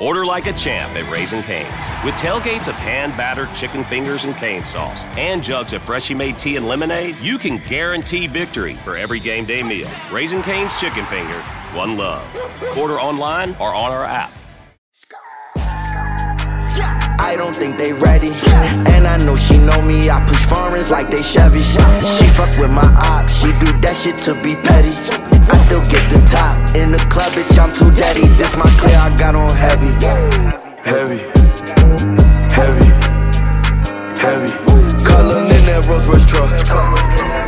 Order like a champ at Raising Cane's. With tailgates of hand battered chicken fingers and cane sauce and jugs of freshly made tea and lemonade, you can guarantee victory for every game day meal. Raising Cane's Chicken Finger, one love. Order online or on our app. I don't think they ready. And I know she know me. I push foreigns like they Chevy. She fuck with my op. She do that shit to be petty. I Heavy. Cullinan that Rolls Royce truck.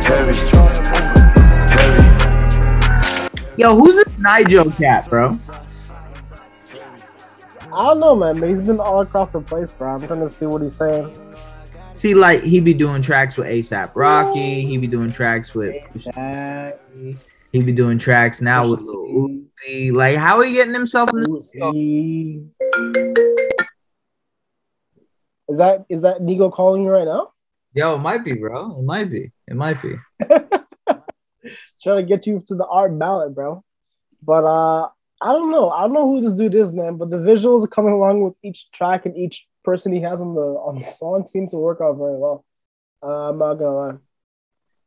Heavy. Heavy. Yo, who's this Nigel cat, bro? I don't know, man, but he's been all across the place, bro. I'm trying to see what he's saying. See, like he be doing tracks with ASAP Rocky. He be doing tracks with. ASAP. He be doing tracks now with Lil Uzi. Like, how are he getting himself in this? Is that is that Nigo calling you right now? Yo, it might be, bro. It might be. It might be. Trying to get you to the art ballot, bro. But uh I don't know. I don't know who this dude is, man. But the visuals coming along with each track and each person he has on the on the song seems to work out very well. Uh, I'm not gonna lie.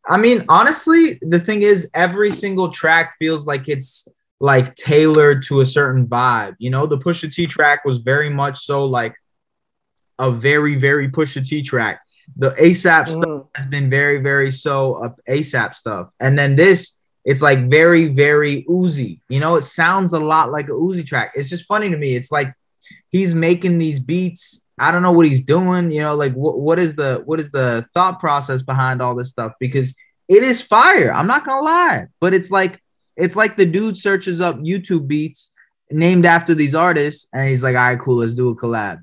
I mean, honestly, the thing is, every single track feels like it's like tailored to a certain vibe. You know, the Pusha T track was very much so like a very, very Pusha T track. The ASAP stuff Mm. has been very, very so uh, ASAP stuff, and then this, it's like very, very Uzi. You know, it sounds a lot like a Uzi track. It's just funny to me. It's like he's making these beats. I don't know what he's doing. You know, like what what is the what is the thought process behind all this stuff? Because it is fire. I'm not gonna lie, but it's like it's like the dude searches up YouTube beats named after these artists, and he's like, "All right, cool, let's do a collab."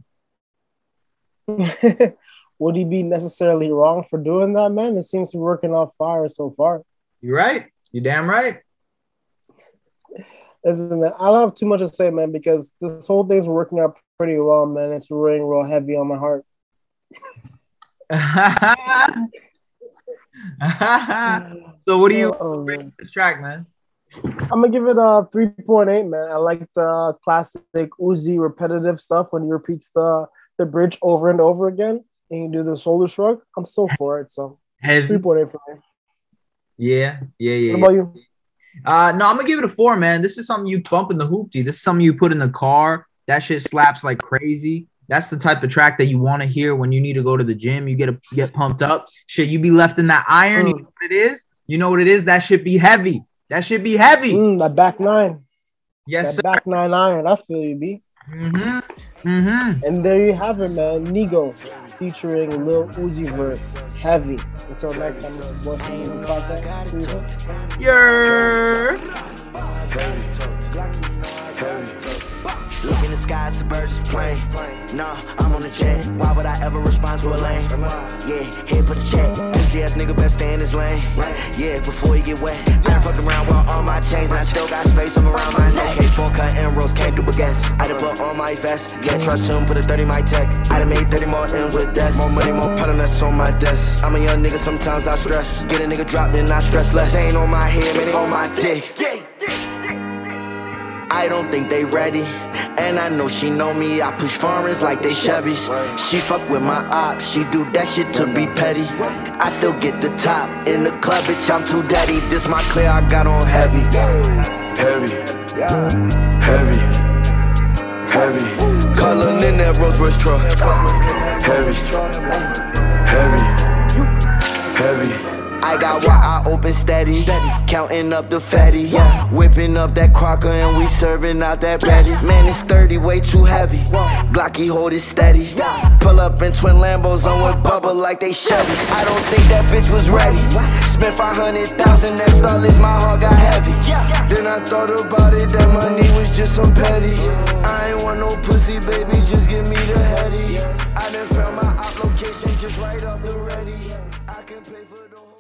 Would he be necessarily wrong for doing that, man? It seems to be working off fire so far. You're right? You damn right. Listen, man, I don't have too much to say, man, because this whole thing's working out pretty well, man. It's weighing real heavy on my heart. so, what do you Oh, man. this track, man? I'm gonna give it uh, a 3.8, man. I like the classic Uzi repetitive stuff when he repeats the the bridge over and over again and you do the shoulder shrug. I'm still for it, so Heavy. 3.8 for me. Yeah, yeah, yeah. What about you? Uh, no, I'm gonna give it a four, man. This is something you bump in the hoopty. This is something you put in the car. That shit slaps like crazy. That's the type of track that you want to hear when you need to go to the gym. You get a, get pumped up. Shit, you be left in that iron. You Mm. know what it is? You know what it is? That should be heavy. That should be heavy. Mm, that back nine, Yes, that sir. back nine iron. I feel you, B. Mm-hmm. Mm-hmm. And there you have it, man. Nigo featuring Lil Uzi Vert. Heavy. Until next time, this is Bush and Contact. See. Yeah. Look in the sky, it's a bird's plane. Nah, I'm on the jet. Why would I ever respond to a lane? Yeah, head for the check. Pussy ass nigga best stay in his lane. Yeah, before he get wet. I done fuck around with all my chains and I still got space I'm around my neck. Hey, four cut can't do against. I done put on my vest. Yeah, trust him, put a 30 my tech. I done made 30 more M's with that. More money, more pattern that's on my desk. I'm a young nigga, sometimes I stress. Get a nigga drop, then I stress less. They ain't on my head, man, they on my dick. I don't think they ready. And I know she know me. I push foreigns like they Chevys. She fuck with my ops. She do that shit to be petty. I still get the top. In the club, bitch, I'm too daddy. This my clear, I got on heavy. Heavy. Heavy. Heavy. Color in that Rolls Royce truck. Heavy. Heavy. Heavy. I got one eye open steady. Counting up the fatty. yeah. Whipping up that crocker and we serving out that patty. Man, it's 30, way too heavy. Glocky hold it steady. Pull up in twin Lambos on with bubble like they Chevys. I don't think that bitch was ready. Spent 500,000, that stylist, my heart got heavy. Then I thought about it, that money was just some petty. I ain't want no pussy, baby, just give me the heady. I done found my op location just right off the ready. I can pay for the.